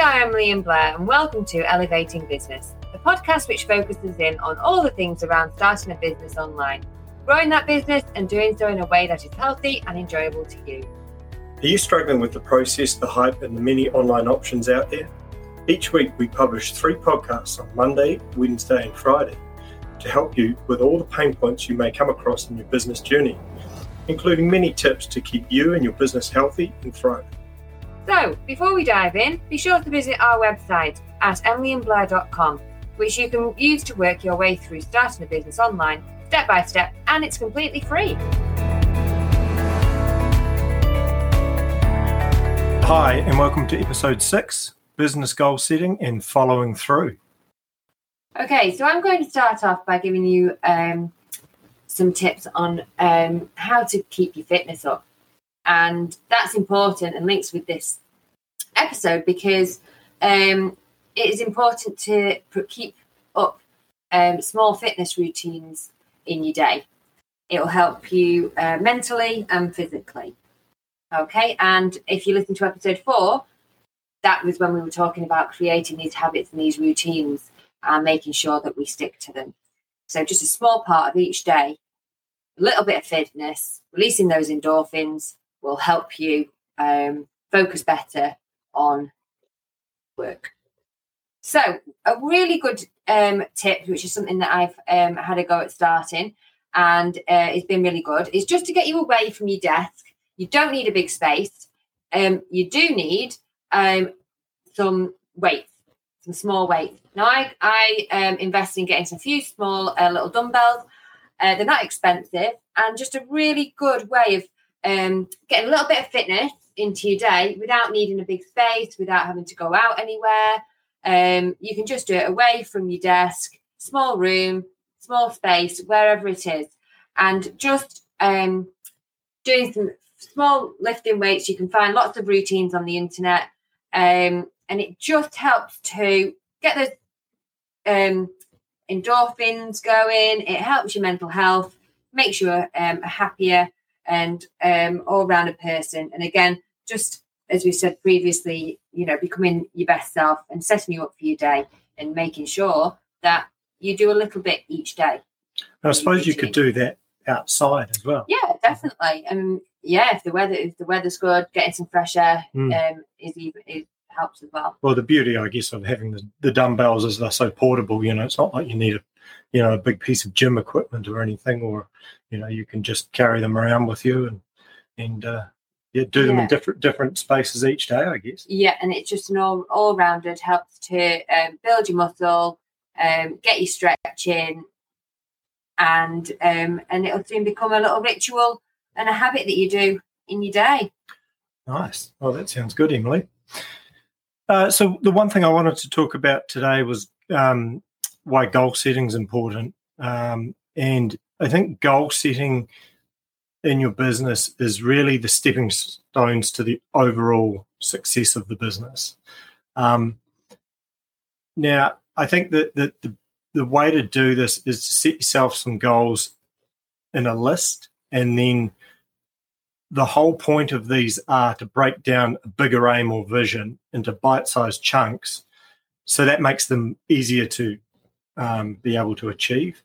are Emily and Blair, and welcome to Elevating Business, the podcast which focuses in on all the things around starting a business online, growing that business, and doing so in a way that is healthy and enjoyable to you. Are you struggling with the process, the hype, and the many online options out there? Each week, we publish three podcasts on Monday, Wednesday, and Friday to help you with all the pain points you may come across in your business journey, including many tips to keep you and your business healthy and thriving. So, before we dive in, be sure to visit our website at emilyandblair.com, which you can use to work your way through starting a business online step by step, and it's completely free. Hi, and welcome to episode six business goal setting and following through. Okay, so I'm going to start off by giving you um, some tips on um, how to keep your fitness up. And that's important and links with this episode because um, it is important to keep up um, small fitness routines in your day. It will help you uh, mentally and physically. Okay, and if you listen to episode four, that was when we were talking about creating these habits and these routines and making sure that we stick to them. So, just a small part of each day, a little bit of fitness, releasing those endorphins will help you um, focus better on work. So, a really good um, tip, which is something that I've um, had a go at starting and uh, it's been really good, is just to get you away from your desk. You don't need a big space. Um, you do need um, some weights, some small weights. Now, I, I um, invest in getting some few small uh, little dumbbells. Uh, they're not expensive and just a really good way of um, getting a little bit of fitness into your day without needing a big space, without having to go out anywhere. Um, you can just do it away from your desk, small room, small space, wherever it is, and just um, doing some small lifting weights. You can find lots of routines on the internet, um, and it just helps to get those um, endorphins going. It helps your mental health, makes you um, happier and um, all a person. And again, just as we said previously, you know, becoming your best self and setting you up for your day and making sure that you do a little bit each day. I suppose you could do that outside as well. Yeah, definitely. And um, yeah, if the weather if the weather's good, getting some fresh air mm. um, is even it helps as well. Well, the beauty, I guess, of having the, the dumbbells is they're so portable. You know, it's not like you need a you know a big piece of gym equipment or anything, or you know you can just carry them around with you and and uh, yeah, do them yeah. in different different spaces each day, I guess. Yeah, and it's just an all all rounded helps to um, build your muscle, um, get you stretching, and um, and it'll soon become a little ritual and a habit that you do in your day. Nice. Well, that sounds good, Emily. Uh, so the one thing I wanted to talk about today was um, why goal setting is important, um, and I think goal setting in your business is really the stepping stones to the overall success of the business. Um, now, I think that, the, the way to do this is to set yourself some goals in a list, and then the whole point of these are to break down a bigger aim or vision into bite sized chunks so that makes them easier to um, be able to achieve.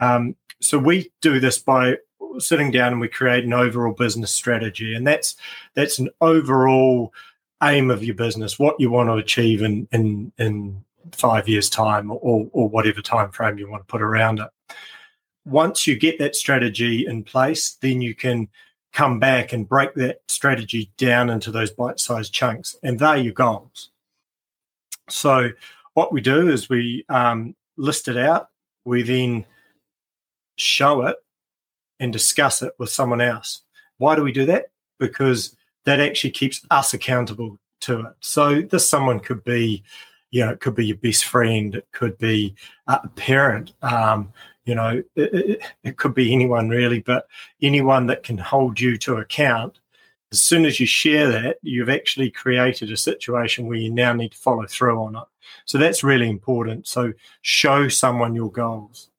Um, so we do this by sitting down and we create an overall business strategy, and that's that's an overall aim of your business, what you want to achieve in in in five years' time, or or whatever time frame you want to put around it. Once you get that strategy in place, then you can come back and break that strategy down into those bite-sized chunks, and they're your goals. So what we do is we um, list it out. We then show it and discuss it with someone else. Why do we do that? Because that actually keeps us accountable to it. So this someone could be, you know, it could be your best friend, it could be a parent, um, you know, it, it, it could be anyone really, but anyone that can hold you to account. As soon as you share that, you've actually created a situation where you now need to follow through on it. So that's really important. So show someone your goals.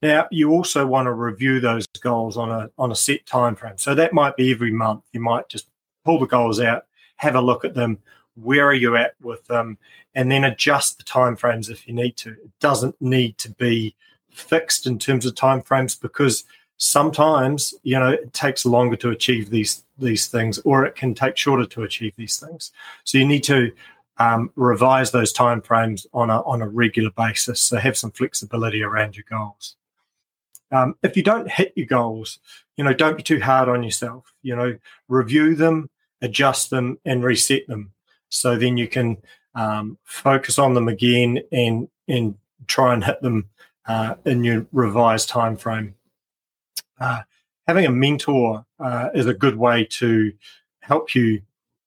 Now, you also want to review those goals on a on a set time frame. So that might be every month. You might just pull the goals out, have a look at them. where are you at with them, and then adjust the time frames if you need to. It doesn't need to be fixed in terms of time frames because sometimes you know it takes longer to achieve these these things, or it can take shorter to achieve these things. So you need to um, revise those timeframes on a on a regular basis. So have some flexibility around your goals. Um, if you don't hit your goals, you know, don't be too hard on yourself. You know, review them, adjust them, and reset them. So then you can um, focus on them again and and try and hit them uh, in your revised time frame. Uh, having a mentor uh, is a good way to help you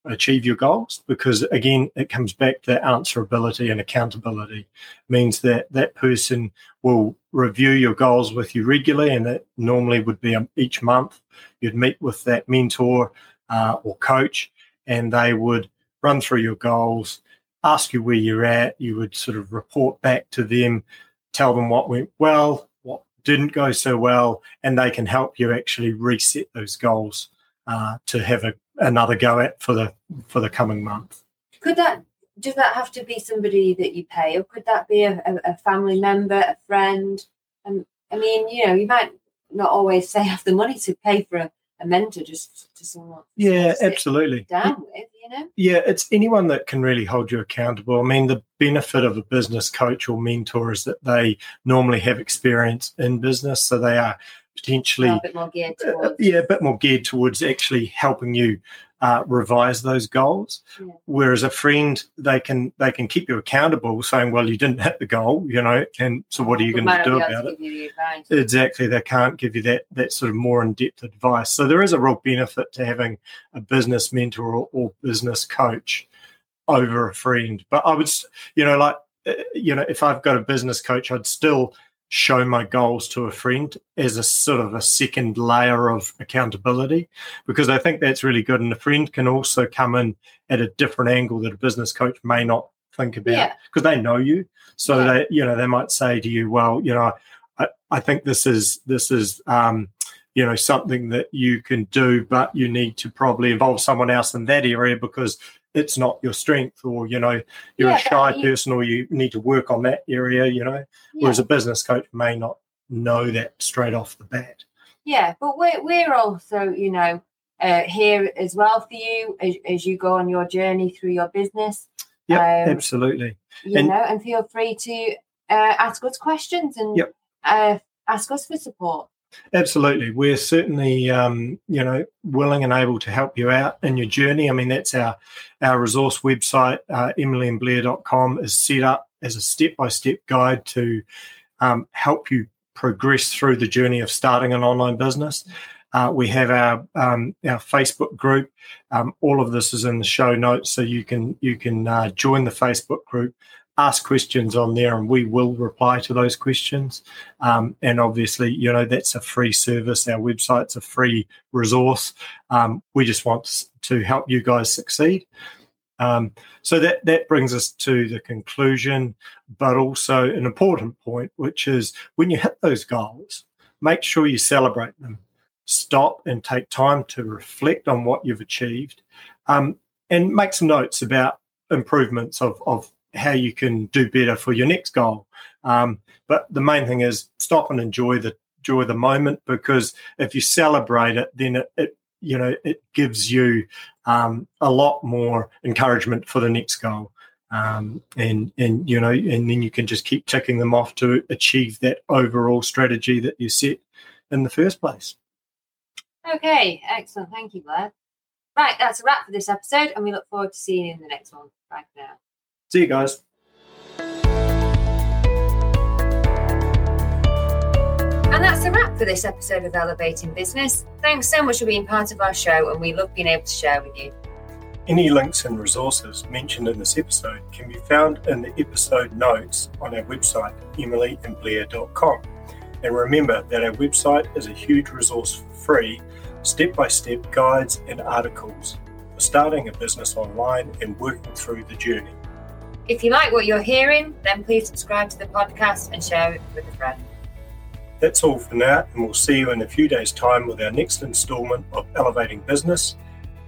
achieve your goals because again it comes back to answerability and accountability means that that person will review your goals with you regularly and that normally would be um, each month you'd meet with that mentor uh, or coach and they would run through your goals ask you where you're at you would sort of report back to them tell them what went well what didn't go so well and they can help you actually reset those goals uh, to have a, another go at for the for the coming month. Could that does that have to be somebody that you pay, or could that be a, a, a family member, a friend? And I mean, you know, you might not always say have the money to pay for a, a mentor just to someone. Yeah, absolutely. Down with, you know. Yeah, it's anyone that can really hold you accountable. I mean, the benefit of a business coach or mentor is that they normally have experience in business, so they are potentially a bit more geared uh, towards. Uh, yeah, a bit more geared towards actually helping you uh, revise those goals. Yeah. Whereas a friend, they can they can keep you accountable, saying, "Well, you didn't hit the goal," you know, and so what are you going to do about it? Exactly, they can't give you that that sort of more in depth advice. So there is a real benefit to having a business mentor or, or business coach over a friend. But I would, you know, like uh, you know, if I've got a business coach, I'd still show my goals to a friend as a sort of a second layer of accountability because I think that's really good. And a friend can also come in at a different angle that a business coach may not think about because yeah. they know you. So yeah. they, you know, they might say to you, well, you know, I, I think this is this is um, you know something that you can do, but you need to probably involve someone else in that area because it's not your strength or you know you're yeah, a shy you, person or you need to work on that area you know? Yeah. whereas a business coach may not know that straight off the bat. Yeah but we're, we're also you know uh, here as well for you as, as you go on your journey through your business. Yeah um, absolutely. you and, know and feel free to uh, ask us questions and yep. uh, ask us for support Absolutely. We're certainly, um, you know, willing and able to help you out in your journey. I mean, that's our, our resource website, uh, emilyandblair.com is set up as a step-by-step guide to um, help you progress through the journey of starting an online business. Uh, we have our um, our Facebook group. Um, all of this is in the show notes, so you can you can uh, join the Facebook group ask questions on there and we will reply to those questions. Um, and obviously, you know, that's a free service. Our website's a free resource. Um, we just want to help you guys succeed. Um, so that, that brings us to the conclusion, but also an important point, which is when you hit those goals, make sure you celebrate them. Stop and take time to reflect on what you've achieved um, and make some notes about improvements of, of how you can do better for your next goal. Um, but the main thing is stop and enjoy the enjoy the moment because if you celebrate it, then it, it you know it gives you um, a lot more encouragement for the next goal. Um, and and you know and then you can just keep ticking them off to achieve that overall strategy that you set in the first place. Okay, excellent. Thank you, Blair. Right, that's a wrap for this episode, and we look forward to seeing you in the next one. Bye for now. See you guys. And that's a wrap for this episode of Elevating Business. Thanks so much for being part of our show, and we love being able to share with you. Any links and resources mentioned in this episode can be found in the episode notes on our website, emilyandblair.com. And remember that our website is a huge resource for free, step by step guides and articles for starting a business online and working through the journey. If you like what you're hearing, then please subscribe to the podcast and share it with a friend. That's all for now, and we'll see you in a few days' time with our next instalment of Elevating Business.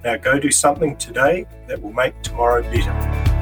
Now go do something today that will make tomorrow better.